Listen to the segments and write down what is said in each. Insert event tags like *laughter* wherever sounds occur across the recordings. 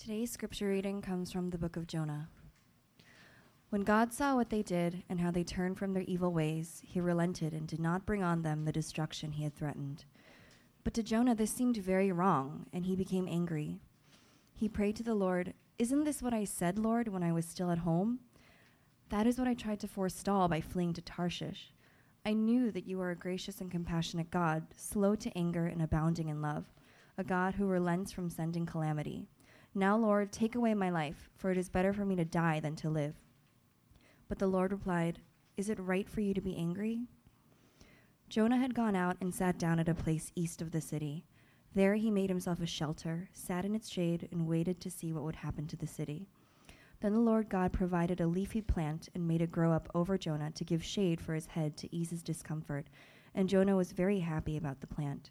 Today's scripture reading comes from the book of Jonah. When God saw what they did and how they turned from their evil ways, he relented and did not bring on them the destruction he had threatened. But to Jonah this seemed very wrong, and he became angry. He prayed to the Lord, Isn't this what I said, Lord, when I was still at home? That is what I tried to forestall by fleeing to Tarshish. I knew that you are a gracious and compassionate God, slow to anger and abounding in love, a God who relents from sending calamity. Now, Lord, take away my life, for it is better for me to die than to live. But the Lord replied, Is it right for you to be angry? Jonah had gone out and sat down at a place east of the city. There he made himself a shelter, sat in its shade, and waited to see what would happen to the city. Then the Lord God provided a leafy plant and made it grow up over Jonah to give shade for his head to ease his discomfort, and Jonah was very happy about the plant.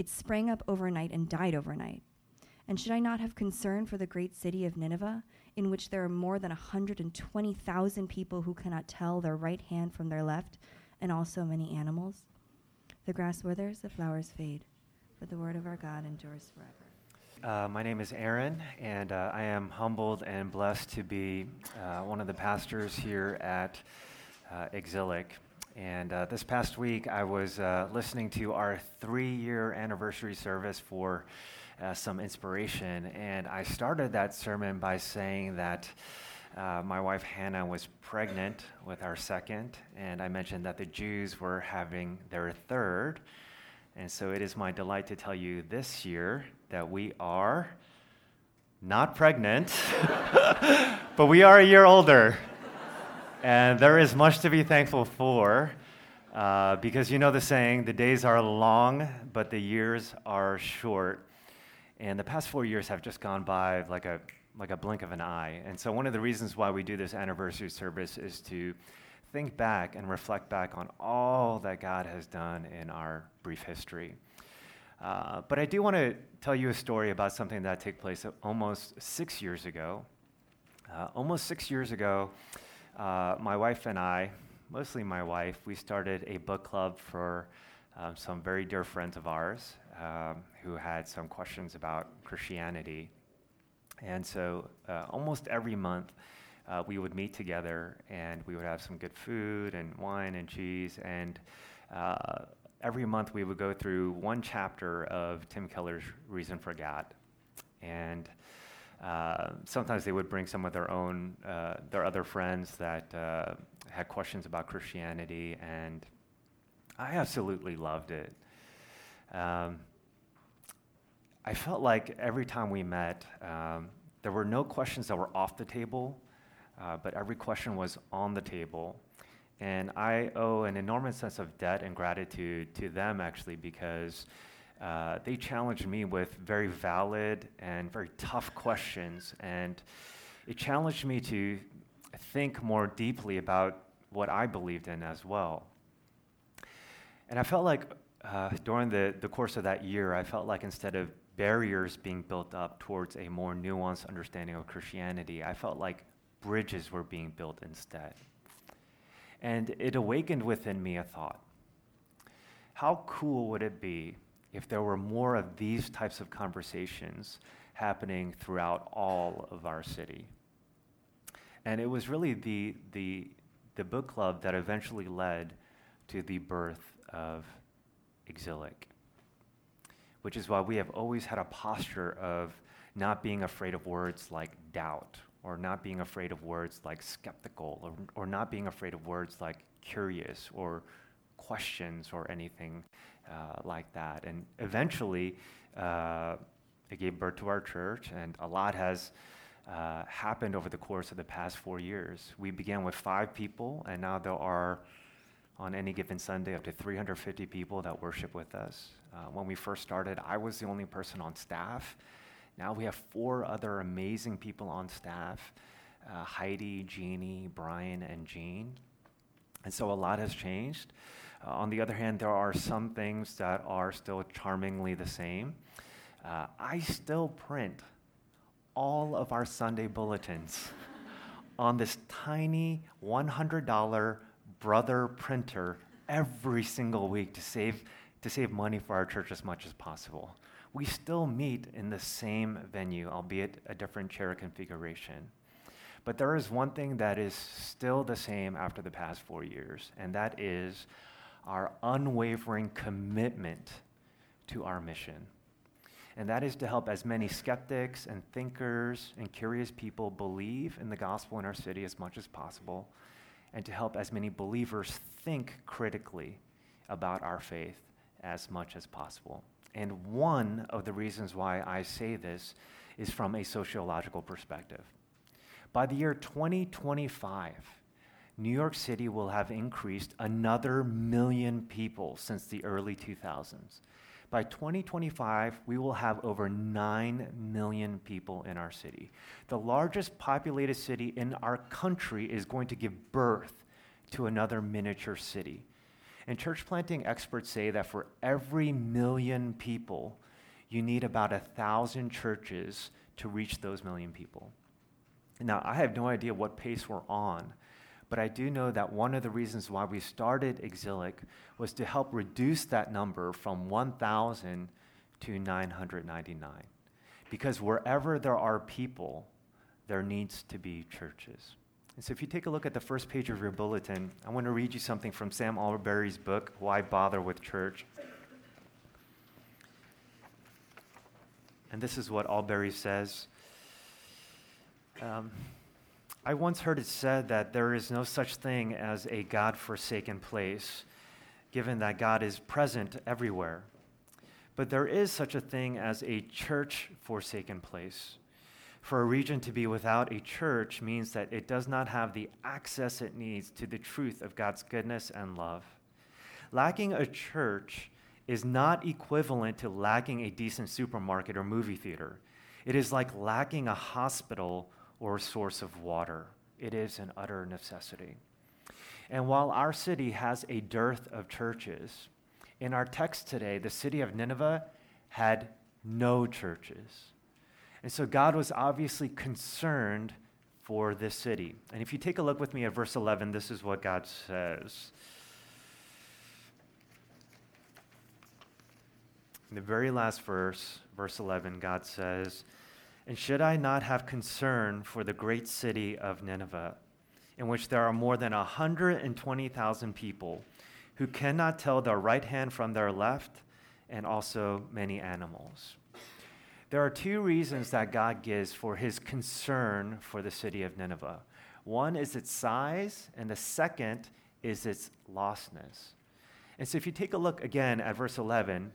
It sprang up overnight and died overnight. And should I not have concern for the great city of Nineveh, in which there are more than 120,000 people who cannot tell their right hand from their left, and also many animals? The grass withers, the flowers fade, but the word of our God endures forever. Uh, my name is Aaron, and uh, I am humbled and blessed to be uh, one of the pastors here at uh, Exilic. And uh, this past week, I was uh, listening to our three year anniversary service for uh, some inspiration. And I started that sermon by saying that uh, my wife Hannah was pregnant with our second, and I mentioned that the Jews were having their third. And so it is my delight to tell you this year that we are not pregnant, *laughs* but we are a year older. And there is much to be thankful for. Uh, because you know the saying, the days are long, but the years are short. And the past four years have just gone by like a, like a blink of an eye. And so, one of the reasons why we do this anniversary service is to think back and reflect back on all that God has done in our brief history. Uh, but I do want to tell you a story about something that took place almost six years ago. Uh, almost six years ago, uh, my wife and I, mostly my wife, we started a book club for um, some very dear friends of ours um, who had some questions about Christianity. And so uh, almost every month, uh, we would meet together and we would have some good food and wine and cheese. And uh, every month, we would go through one chapter of Tim Keller's Reason for God. And uh, sometimes they would bring some of their own, uh, their other friends that uh, had questions about Christianity, and I absolutely loved it. Um, I felt like every time we met, um, there were no questions that were off the table, uh, but every question was on the table. And I owe an enormous sense of debt and gratitude to them, actually, because uh, they challenged me with very valid and very tough questions. And it challenged me to think more deeply about what I believed in as well. And I felt like uh, during the, the course of that year, I felt like instead of barriers being built up towards a more nuanced understanding of Christianity, I felt like bridges were being built instead. And it awakened within me a thought how cool would it be if there were more of these types of conversations happening throughout all of our city? And it was really the, the, the book club that eventually led to the birth of Exilic which is why we have always had a posture of not being afraid of words like doubt, or not being afraid of words like skeptical, or, or not being afraid of words like curious, or questions, or anything uh, like that. And eventually, uh, it gave birth to our church, and a lot has. Uh, happened over the course of the past four years. We began with five people, and now there are, on any given Sunday, up to 350 people that worship with us. Uh, when we first started, I was the only person on staff. Now we have four other amazing people on staff uh, Heidi, Jeannie, Brian, and Jean. And so a lot has changed. Uh, on the other hand, there are some things that are still charmingly the same. Uh, I still print all of our Sunday bulletins on this tiny $100 brother printer every single week to save, to save money for our church as much as possible. We still meet in the same venue, albeit a different chair configuration. But there is one thing that is still the same after the past four years, and that is our unwavering commitment to our mission. And that is to help as many skeptics and thinkers and curious people believe in the gospel in our city as much as possible, and to help as many believers think critically about our faith as much as possible. And one of the reasons why I say this is from a sociological perspective. By the year 2025, New York City will have increased another million people since the early 2000s. By 2025, we will have over 9 million people in our city. The largest populated city in our country is going to give birth to another miniature city. And church planting experts say that for every million people, you need about a thousand churches to reach those million people. Now, I have no idea what pace we're on, but I do know that one of the reasons why we started Exilic was to help reduce that number from 1,000 to 999. Because wherever there are people, there needs to be churches. And so if you take a look at the first page of your bulletin, I want to read you something from Sam Allberry's book, Why Bother with Church? And this is what Allberry says. Um, I once heard it said that there is no such thing as a God forsaken place, given that God is present everywhere. But there is such a thing as a church forsaken place. For a region to be without a church means that it does not have the access it needs to the truth of God's goodness and love. Lacking a church is not equivalent to lacking a decent supermarket or movie theater. It is like lacking a hospital or source of water. It is an utter necessity. And while our city has a dearth of churches, in our text today, the city of Nineveh had no churches. And so God was obviously concerned for this city. And if you take a look with me at verse 11, this is what God says. In the very last verse, verse 11, God says, and should I not have concern for the great city of Nineveh, in which there are more than 120,000 people who cannot tell their right hand from their left, and also many animals? There are two reasons that God gives for his concern for the city of Nineveh. One is its size, and the second is its lostness. And so if you take a look again at verse 11,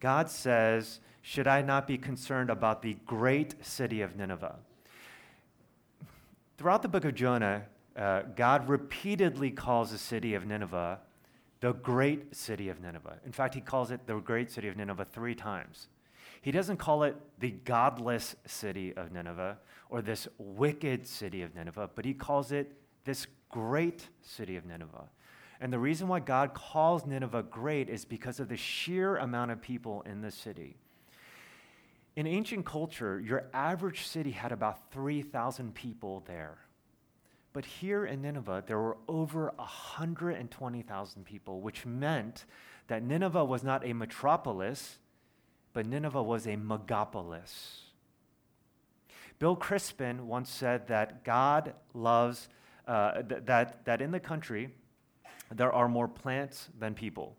God says, should I not be concerned about the great city of Nineveh? Throughout the book of Jonah, uh, God repeatedly calls the city of Nineveh the great city of Nineveh. In fact, he calls it the great city of Nineveh three times. He doesn't call it the godless city of Nineveh or this wicked city of Nineveh, but he calls it this great city of Nineveh. And the reason why God calls Nineveh great is because of the sheer amount of people in the city. In ancient culture, your average city had about 3,000 people there. But here in Nineveh, there were over 120,000 people, which meant that Nineveh was not a metropolis, but Nineveh was a megapolis. Bill Crispin once said that God loves, uh, th- that, that in the country, there are more plants than people.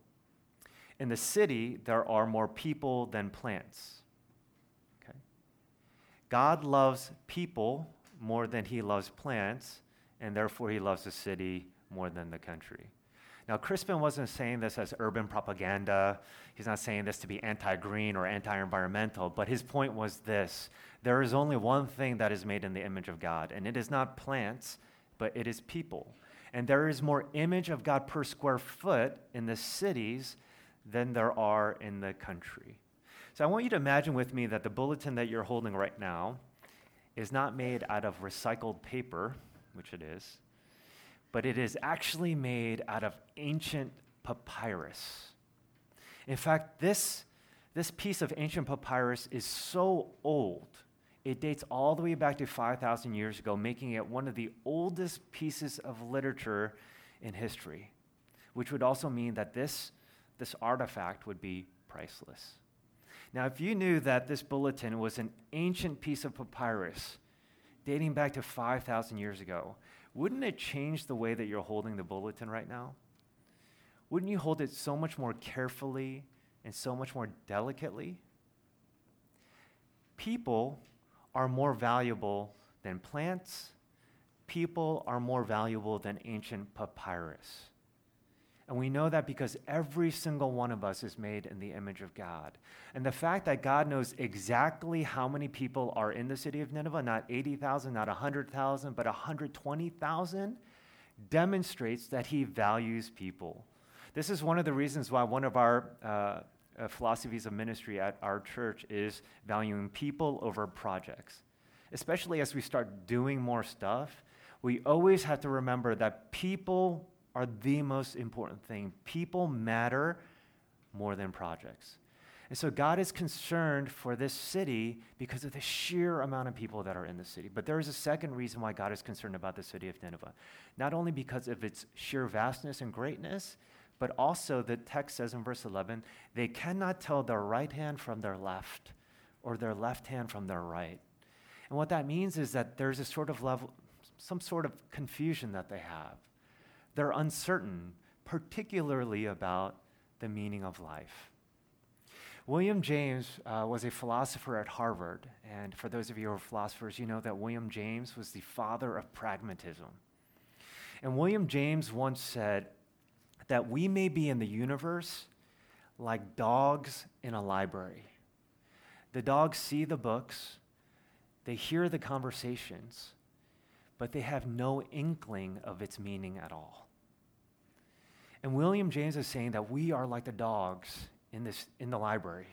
In the city, there are more people than plants. God loves people more than he loves plants, and therefore he loves the city more than the country. Now, Crispin wasn't saying this as urban propaganda. He's not saying this to be anti green or anti environmental, but his point was this there is only one thing that is made in the image of God, and it is not plants, but it is people. And there is more image of God per square foot in the cities than there are in the country. So I want you to imagine with me that the bulletin that you're holding right now is not made out of recycled paper, which it is, but it is actually made out of ancient papyrus. In fact, this, this piece of ancient papyrus is so old, it dates all the way back to 5,000 years ago, making it one of the oldest pieces of literature in history, which would also mean that this, this artifact would be priceless. Now, if you knew that this bulletin was an ancient piece of papyrus dating back to 5,000 years ago, wouldn't it change the way that you're holding the bulletin right now? Wouldn't you hold it so much more carefully and so much more delicately? People are more valuable than plants. People are more valuable than ancient papyrus. And we know that because every single one of us is made in the image of God. And the fact that God knows exactly how many people are in the city of Nineveh, not 80,000, not 100,000, but 120,000, demonstrates that he values people. This is one of the reasons why one of our uh, uh, philosophies of ministry at our church is valuing people over projects. Especially as we start doing more stuff, we always have to remember that people are the most important thing. People matter more than projects. And so God is concerned for this city because of the sheer amount of people that are in the city. But there is a second reason why God is concerned about the city of Nineveh. Not only because of its sheer vastness and greatness, but also the text says in verse 11, they cannot tell their right hand from their left or their left hand from their right. And what that means is that there's a sort of level, some sort of confusion that they have. They're uncertain, particularly about the meaning of life. William James uh, was a philosopher at Harvard. And for those of you who are philosophers, you know that William James was the father of pragmatism. And William James once said that we may be in the universe like dogs in a library. The dogs see the books, they hear the conversations, but they have no inkling of its meaning at all. And William James is saying that we are like the dogs in, this, in the library.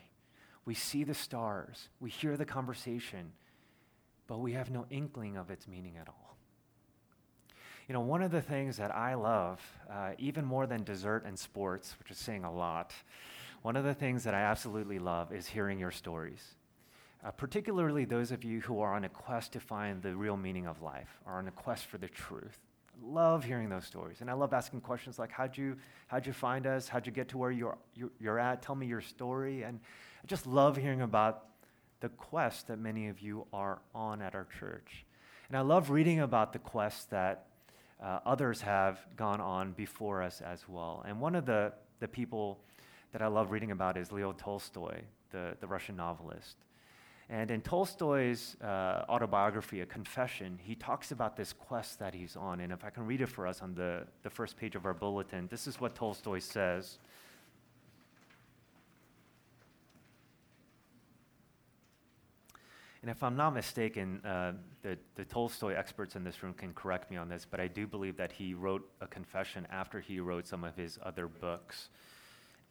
We see the stars, we hear the conversation, but we have no inkling of its meaning at all. You know, one of the things that I love, uh, even more than dessert and sports, which is saying a lot, one of the things that I absolutely love is hearing your stories. Uh, particularly those of you who are on a quest to find the real meaning of life, are on a quest for the truth love hearing those stories. And I love asking questions like, how'd you, how'd you find us? How'd you get to where you're, you're, at? Tell me your story. And I just love hearing about the quest that many of you are on at our church. And I love reading about the quest that uh, others have gone on before us as well. And one of the, the people that I love reading about is Leo Tolstoy, the, the Russian novelist. And in Tolstoy's uh, autobiography, A Confession, he talks about this quest that he's on. And if I can read it for us on the, the first page of our bulletin, this is what Tolstoy says. And if I'm not mistaken, uh, the, the Tolstoy experts in this room can correct me on this, but I do believe that he wrote a confession after he wrote some of his other books.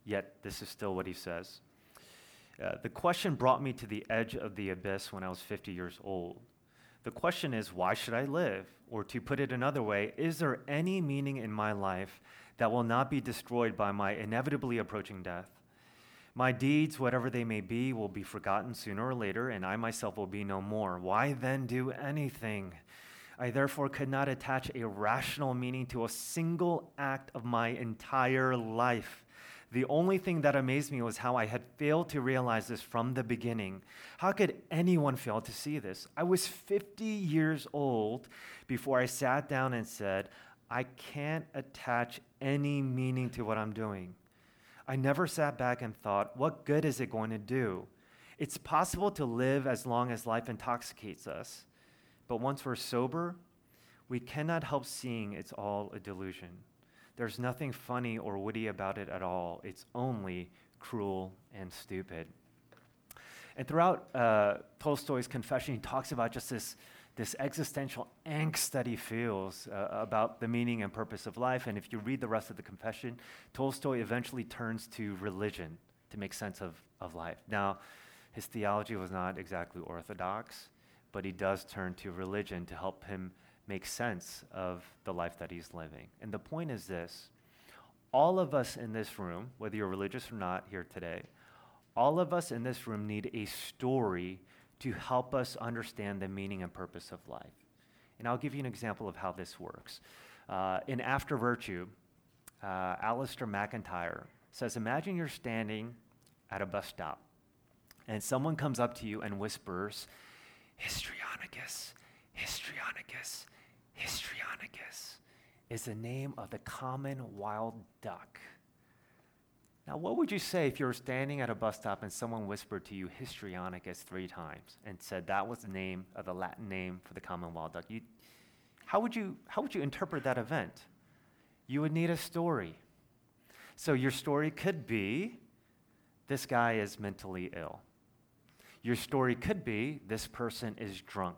Yet, this is still what he says. Uh, the question brought me to the edge of the abyss when I was 50 years old. The question is, why should I live? Or to put it another way, is there any meaning in my life that will not be destroyed by my inevitably approaching death? My deeds, whatever they may be, will be forgotten sooner or later, and I myself will be no more. Why then do anything? I therefore could not attach a rational meaning to a single act of my entire life. The only thing that amazed me was how I had failed to realize this from the beginning. How could anyone fail to see this? I was 50 years old before I sat down and said, I can't attach any meaning to what I'm doing. I never sat back and thought, what good is it going to do? It's possible to live as long as life intoxicates us, but once we're sober, we cannot help seeing it's all a delusion. There's nothing funny or witty about it at all. It's only cruel and stupid. And throughout uh, Tolstoy's confession, he talks about just this, this existential angst that he feels uh, about the meaning and purpose of life. And if you read the rest of the confession, Tolstoy eventually turns to religion to make sense of, of life. Now, His theology was not exactly orthodox, but he does turn to religion to help him make sense of the life that he's living. And the point is this all of us in this room, whether you're religious or not here today, all of us in this room need a story to help us understand the meaning and purpose of life. And I'll give you an example of how this works. Uh, in After Virtue, uh, Alasdair MacIntyre says Imagine you're standing at a bus stop, and someone comes up to you and whispers, Histrionicus, Histrionicus, Histrionicus is the name of the common wild duck. Now, what would you say if you were standing at a bus stop and someone whispered to you Histrionicus three times and said that was the name of the Latin name for the common wild duck? You, how, would you, how would you interpret that event? You would need a story. So, your story could be this guy is mentally ill. Your story could be this person is drunk.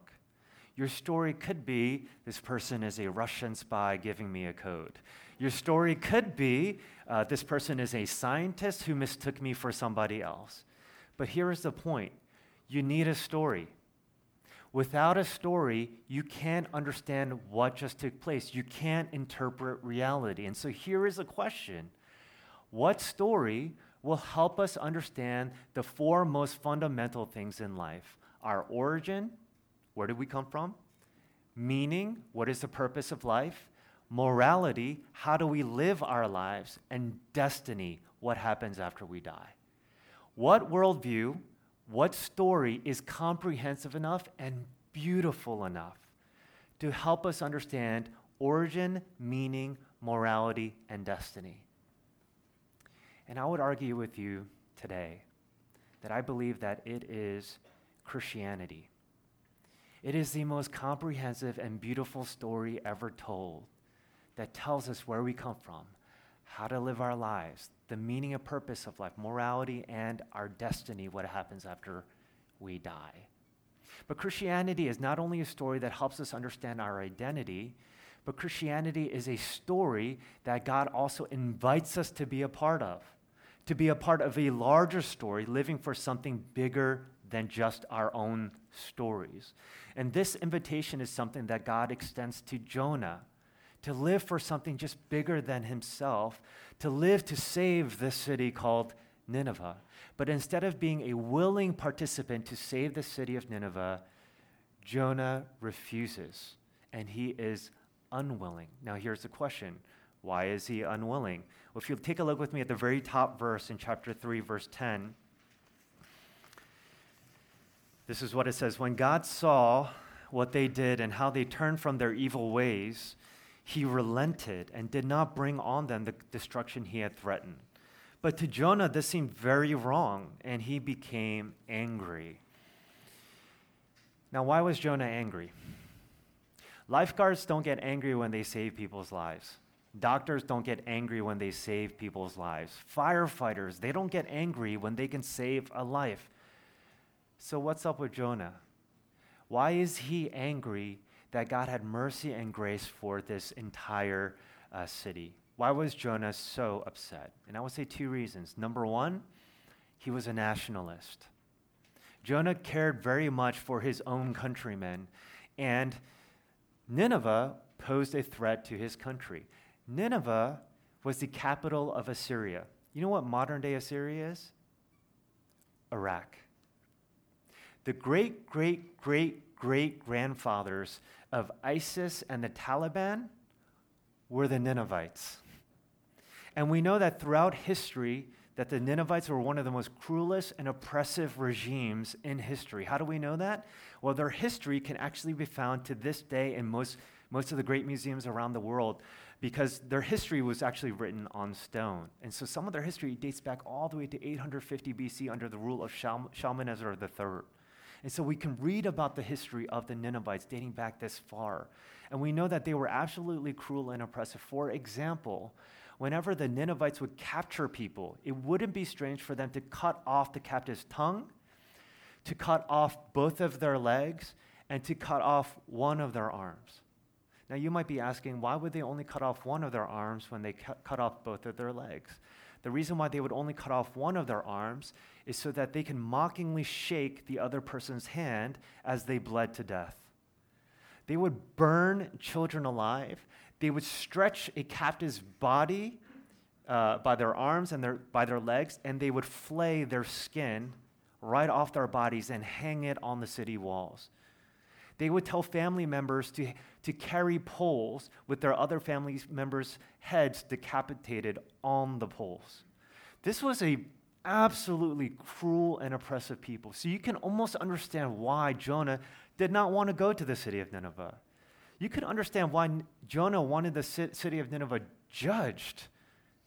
Your story could be this person is a Russian spy giving me a code. Your story could be uh, this person is a scientist who mistook me for somebody else. But here is the point you need a story. Without a story, you can't understand what just took place. You can't interpret reality. And so here is a question What story will help us understand the four most fundamental things in life our origin, where did we come from? Meaning, what is the purpose of life? Morality, how do we live our lives? And destiny, what happens after we die? What worldview, what story is comprehensive enough and beautiful enough to help us understand origin, meaning, morality, and destiny? And I would argue with you today that I believe that it is Christianity. It is the most comprehensive and beautiful story ever told that tells us where we come from, how to live our lives, the meaning and purpose of life, morality, and our destiny, what happens after we die. But Christianity is not only a story that helps us understand our identity, but Christianity is a story that God also invites us to be a part of, to be a part of a larger story, living for something bigger than just our own stories. And this invitation is something that God extends to Jonah to live for something just bigger than himself, to live to save this city called Nineveh. But instead of being a willing participant to save the city of Nineveh, Jonah refuses and he is unwilling. Now, here's the question why is he unwilling? Well, if you take a look with me at the very top verse in chapter 3, verse 10, this is what it says When God saw what they did and how they turned from their evil ways, he relented and did not bring on them the destruction he had threatened. But to Jonah, this seemed very wrong, and he became angry. Now, why was Jonah angry? Lifeguards don't get angry when they save people's lives. Doctors don't get angry when they save people's lives. Firefighters, they don't get angry when they can save a life. So, what's up with Jonah? Why is he angry that God had mercy and grace for this entire uh, city? Why was Jonah so upset? And I would say two reasons. Number one, he was a nationalist. Jonah cared very much for his own countrymen, and Nineveh posed a threat to his country. Nineveh was the capital of Assyria. You know what modern day Assyria is? Iraq the great, great, great, great grandfathers of ISIS and the Taliban were the Ninevites. And we know that throughout history, that the Ninevites were one of the most cruelest and oppressive regimes in history. How do we know that? Well, their history can actually be found to this day in most, most of the great museums around the world because their history was actually written on stone. And so some of their history dates back all the way to 850 BC under the rule of Shalmaneser III. And so we can read about the history of the Ninevites dating back this far. And we know that they were absolutely cruel and oppressive. For example, whenever the Ninevites would capture people, it wouldn't be strange for them to cut off the captive's tongue, to cut off both of their legs, and to cut off one of their arms. Now, you might be asking, why would they only cut off one of their arms when they cut off both of their legs? the reason why they would only cut off one of their arms is so that they can mockingly shake the other person's hand as they bled to death. They would burn children alive. They would stretch a captive's body uh, by their arms and their, by their legs, and they would flay their skin right off their bodies and hang it on the city walls. They would tell family members to, to carry poles with their other family members' heads decapitated on the poles. This was a absolutely cruel and oppressive people. So you can almost understand why Jonah did not want to go to the city of Nineveh. You can understand why Jonah wanted the city of Nineveh judged.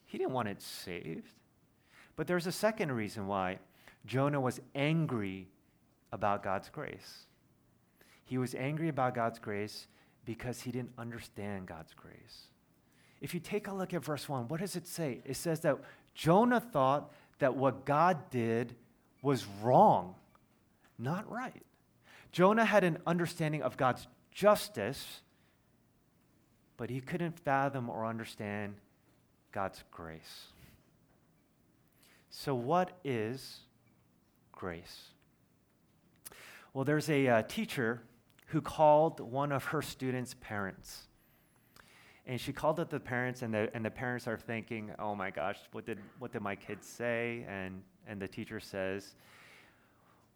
He didn't want it saved. But there's a second reason why Jonah was angry about God's grace. He was angry about God's grace because he didn't understand God's grace. If you take a look at verse 1, what does it say? It says that Jonah thought that what God did was wrong, not right. Jonah had an understanding of God's justice, but he couldn't fathom or understand God's grace. So, what is grace? Well, there's a uh, teacher who called one of her students' parents. And she called up the parents, and the, and the parents are thinking, oh my gosh, what did, what did my kids say? And, and the teacher says,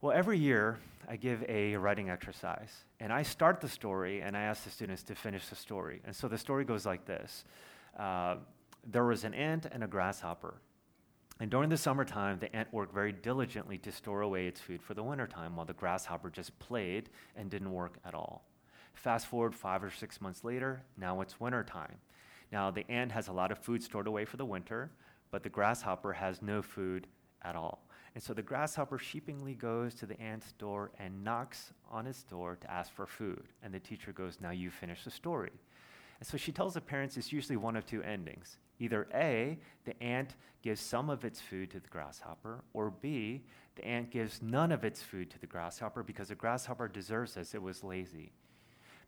well, every year I give a writing exercise, and I start the story, and I ask the students to finish the story. And so the story goes like this uh, There was an ant and a grasshopper. And during the summertime, the ant worked very diligently to store away its food for the wintertime, while the grasshopper just played and didn't work at all. Fast forward five or six months later, now it's winter time. Now, the ant has a lot of food stored away for the winter, but the grasshopper has no food at all. And so the grasshopper sheepingly goes to the ant's door and knocks on its door to ask for food. And the teacher goes, Now you finish the story. And so she tells the parents it's usually one of two endings. Either A, the ant gives some of its food to the grasshopper, or B, the ant gives none of its food to the grasshopper because the grasshopper deserves this, it was lazy.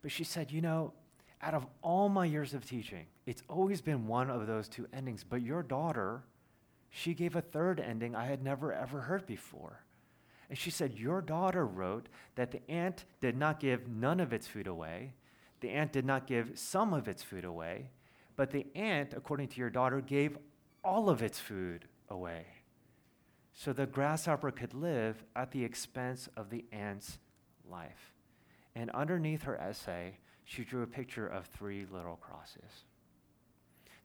But she said, You know, out of all my years of teaching, it's always been one of those two endings, but your daughter, she gave a third ending I had never ever heard before. And she said, Your daughter wrote that the ant did not give none of its food away, the ant did not give some of its food away, but the ant, according to your daughter, gave all of its food away. So the grasshopper could live at the expense of the ant's life. And underneath her essay, she drew a picture of three little crosses.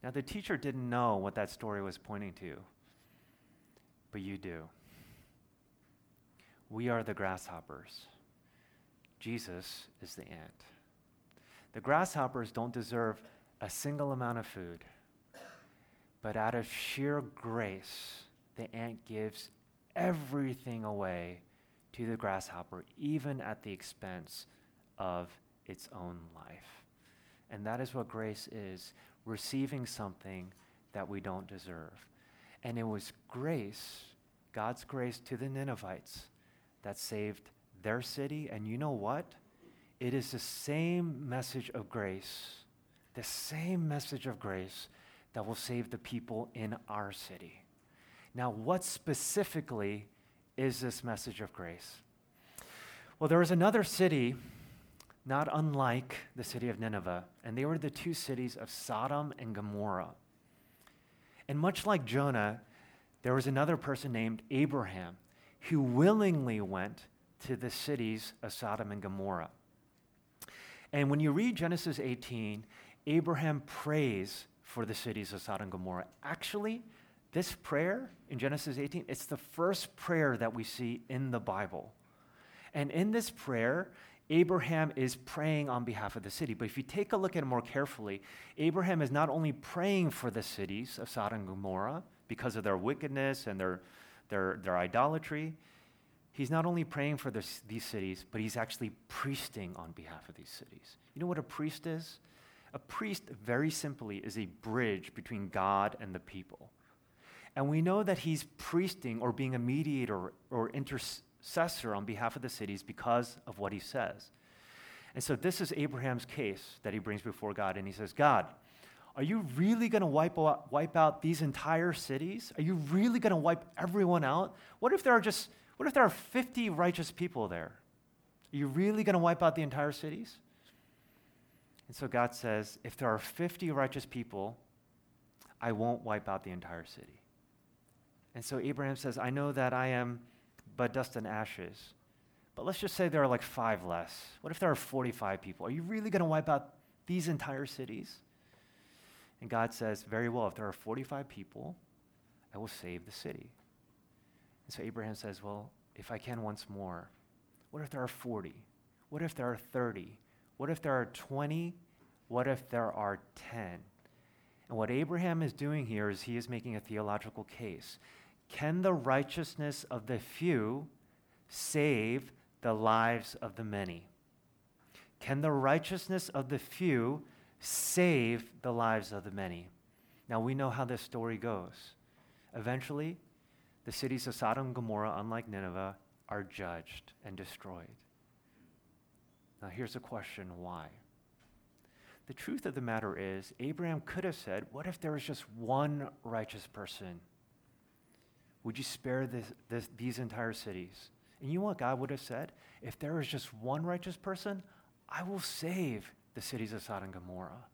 Now, the teacher didn't know what that story was pointing to, but you do. We are the grasshoppers. Jesus is the ant. The grasshoppers don't deserve a single amount of food, but out of sheer grace, the ant gives everything away to the grasshopper, even at the expense of its own life. And that is what grace is receiving something that we don't deserve. And it was grace, God's grace to the Ninevites, that saved their city. And you know what? It is the same message of grace, the same message of grace that will save the people in our city. Now, what specifically is this message of grace? Well, there was another city, not unlike the city of Nineveh, and they were the two cities of Sodom and Gomorrah. And much like Jonah, there was another person named Abraham who willingly went to the cities of Sodom and Gomorrah. And when you read Genesis 18, Abraham prays for the cities of Sodom and Gomorrah. Actually, this prayer in Genesis 18, it's the first prayer that we see in the Bible. And in this prayer, Abraham is praying on behalf of the city. But if you take a look at it more carefully, Abraham is not only praying for the cities of Sodom and Gomorrah because of their wickedness and their, their, their idolatry, he's not only praying for this, these cities, but he's actually priesting on behalf of these cities. You know what a priest is? A priest, very simply, is a bridge between God and the people. And we know that he's priesting or being a mediator or intercessor on behalf of the cities because of what he says. And so this is Abraham's case that he brings before God. And he says, God, Are you really going to wipe out, wipe out these entire cities? Are you really going to wipe everyone out? What if there are just what if there are 50 righteous people there? Are you really going to wipe out the entire cities? And so God says, if there are 50 righteous people, I won't wipe out the entire city. And so Abraham says, I know that I am but dust and ashes. But let's just say there are like five less. What if there are 45 people? Are you really going to wipe out these entire cities? And God says, Very well, if there are 45 people, I will save the city. And so Abraham says, Well, if I can once more, what if there are 40? What if there are 30? What if there are 20? What if there are 10? And what Abraham is doing here is he is making a theological case. Can the righteousness of the few save the lives of the many? Can the righteousness of the few save the lives of the many? Now we know how this story goes. Eventually, the cities of Sodom and Gomorrah, unlike Nineveh, are judged and destroyed. Now, here's a question why? The truth of the matter is, Abraham could have said, What if there was just one righteous person? Would you spare this, this, these entire cities? And you know what God would have said? If there is just one righteous person, I will save the cities of Sodom and Gomorrah.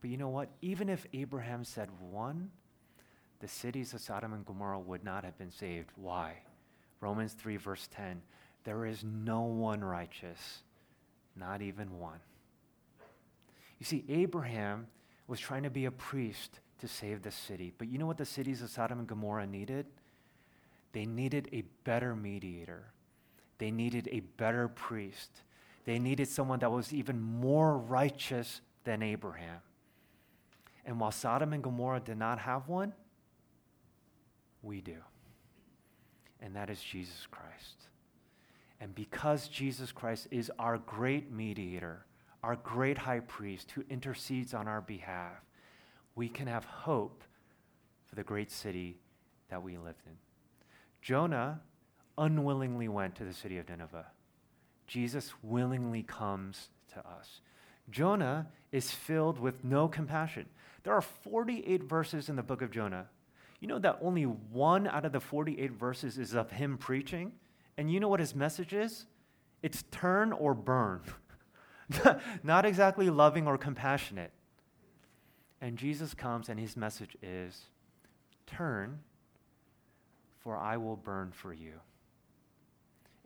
But you know what? Even if Abraham said one, the cities of Sodom and Gomorrah would not have been saved. Why? Romans 3, verse 10 there is no one righteous, not even one. You see, Abraham was trying to be a priest to save the city. But you know what the cities of Sodom and Gomorrah needed? They needed a better mediator. They needed a better priest. They needed someone that was even more righteous than Abraham. And while Sodom and Gomorrah did not have one, we do. And that is Jesus Christ. And because Jesus Christ is our great mediator, our great high priest who intercedes on our behalf, we can have hope for the great city that we lived in. Jonah unwillingly went to the city of Nineveh. Jesus willingly comes to us. Jonah is filled with no compassion. There are 48 verses in the book of Jonah. You know that only one out of the 48 verses is of him preaching? And you know what his message is? It's turn or burn. *laughs* Not exactly loving or compassionate. And Jesus comes and his message is turn, for I will burn for you.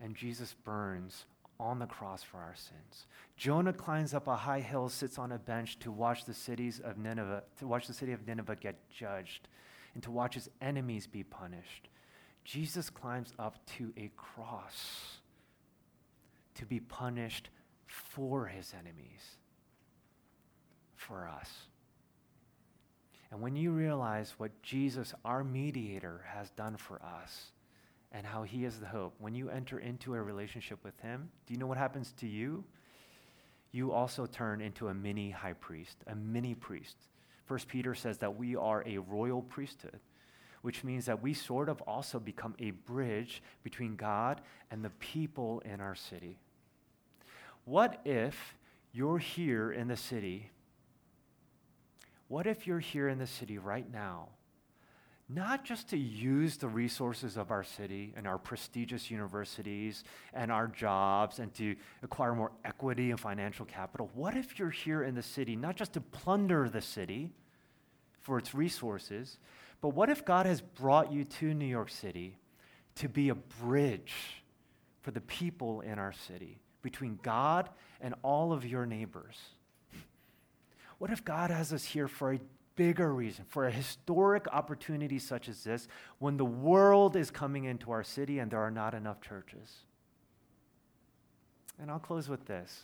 And Jesus burns on the cross for our sins. Jonah climbs up a high hill, sits on a bench to watch the cities of Nineveh, to watch the city of Nineveh get judged, and to watch his enemies be punished. Jesus climbs up to a cross to be punished for his enemies, for us. And when you realize what Jesus, our mediator, has done for us and how he is the hope, when you enter into a relationship with him, do you know what happens to you? You also turn into a mini high priest, a mini priest. First Peter says that we are a royal priesthood, which means that we sort of also become a bridge between God and the people in our city. What if you're here in the city what if you're here in the city right now, not just to use the resources of our city and our prestigious universities and our jobs and to acquire more equity and financial capital? What if you're here in the city, not just to plunder the city for its resources, but what if God has brought you to New York City to be a bridge for the people in our city between God and all of your neighbors? What if God has us here for a bigger reason, for a historic opportunity such as this, when the world is coming into our city and there are not enough churches? And I'll close with this.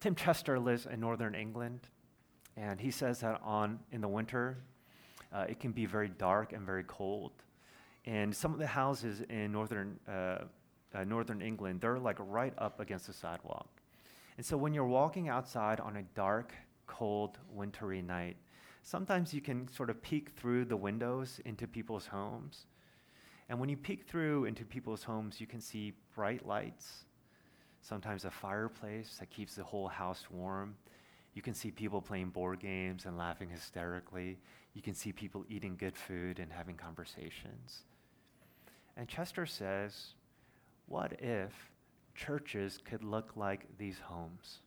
Tim Chester lives in northern England, and he says that on in the winter, uh, it can be very dark and very cold. And some of the houses in northern, uh, uh, northern England, they're like right up against the sidewalk. And so when you're walking outside on a dark, cold, wintry night, sometimes you can sort of peek through the windows into people's homes. And when you peek through into people's homes, you can see bright lights, sometimes a fireplace that keeps the whole house warm. You can see people playing board games and laughing hysterically. You can see people eating good food and having conversations. And Chester says, what if churches could look like these homes?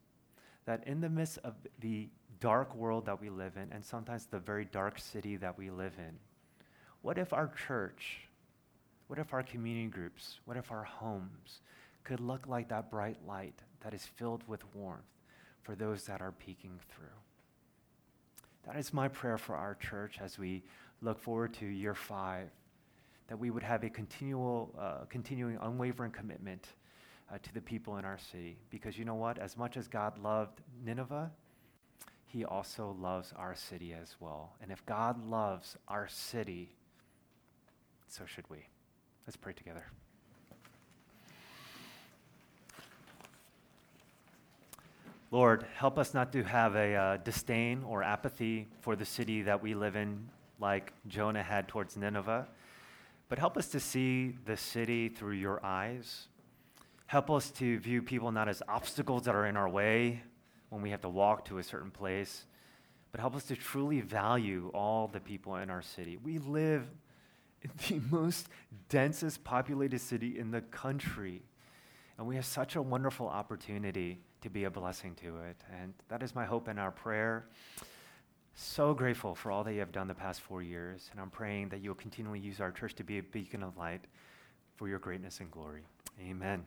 That in the midst of the dark world that we live in, and sometimes the very dark city that we live in, what if our church, what if our community groups, what if our homes could look like that bright light that is filled with warmth for those that are peeking through? That is my prayer for our church as we look forward to year five, that we would have a continual, uh, continuing, unwavering commitment uh, to the people in our city. Because you know what? As much as God loved Nineveh, he also loves our city as well. And if God loves our city, so should we. Let's pray together. Lord, help us not to have a uh, disdain or apathy for the city that we live in, like Jonah had towards Nineveh, but help us to see the city through your eyes. Help us to view people not as obstacles that are in our way when we have to walk to a certain place, but help us to truly value all the people in our city. We live in the *laughs* most densest populated city in the country. And we have such a wonderful opportunity to be a blessing to it. And that is my hope and our prayer. So grateful for all that you have done the past four years. And I'm praying that you'll continually use our church to be a beacon of light for your greatness and glory. Amen.